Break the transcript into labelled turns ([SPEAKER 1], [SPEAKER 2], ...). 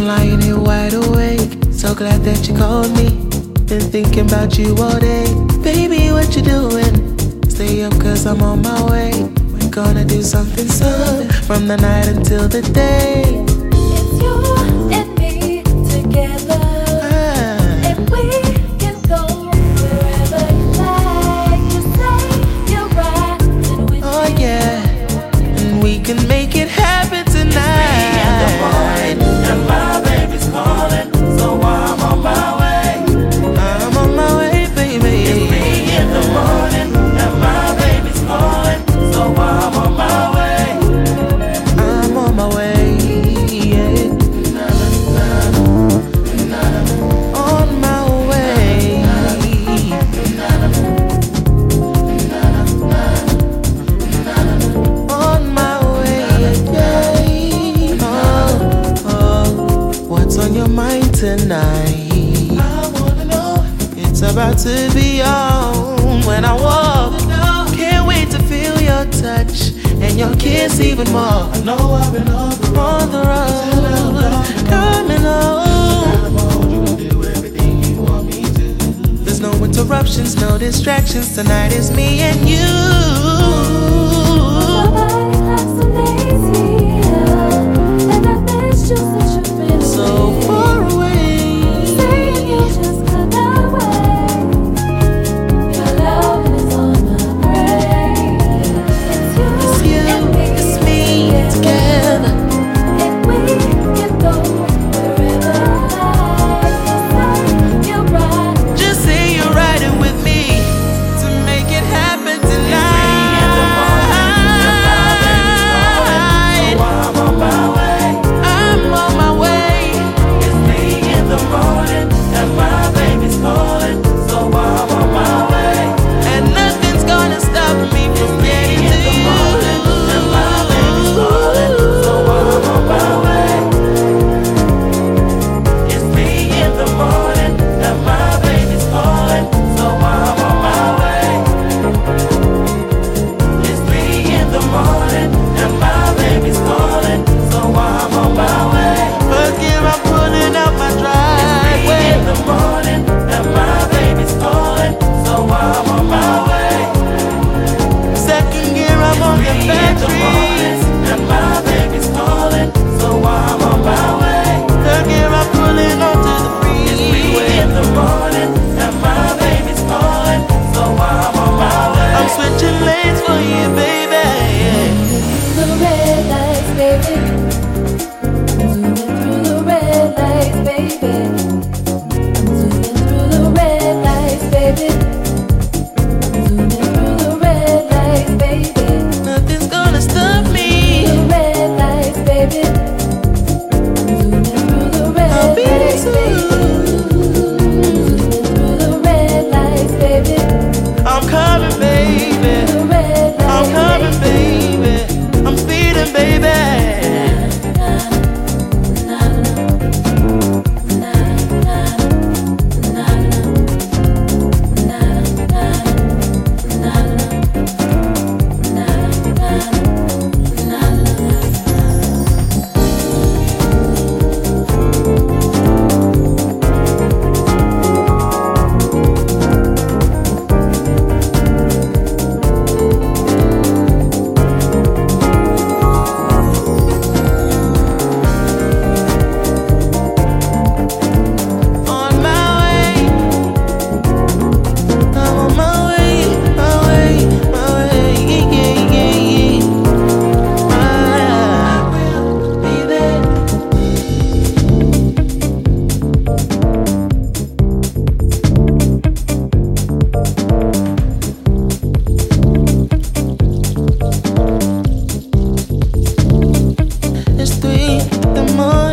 [SPEAKER 1] about 2.30 I'm lying here wide awake. So glad that you called me. Been thinking about you all day. Baby, what you doing? Stay up cause I'm on my way. We're gonna do something something From the night until the day tonight? I wanna know. It's about to be on when I walk. Can't wait to feel your touch and your kiss even more.
[SPEAKER 2] I know I've been on the road.
[SPEAKER 1] On the road, coming home. There's no interruptions, no distractions. Tonight is me and you. the more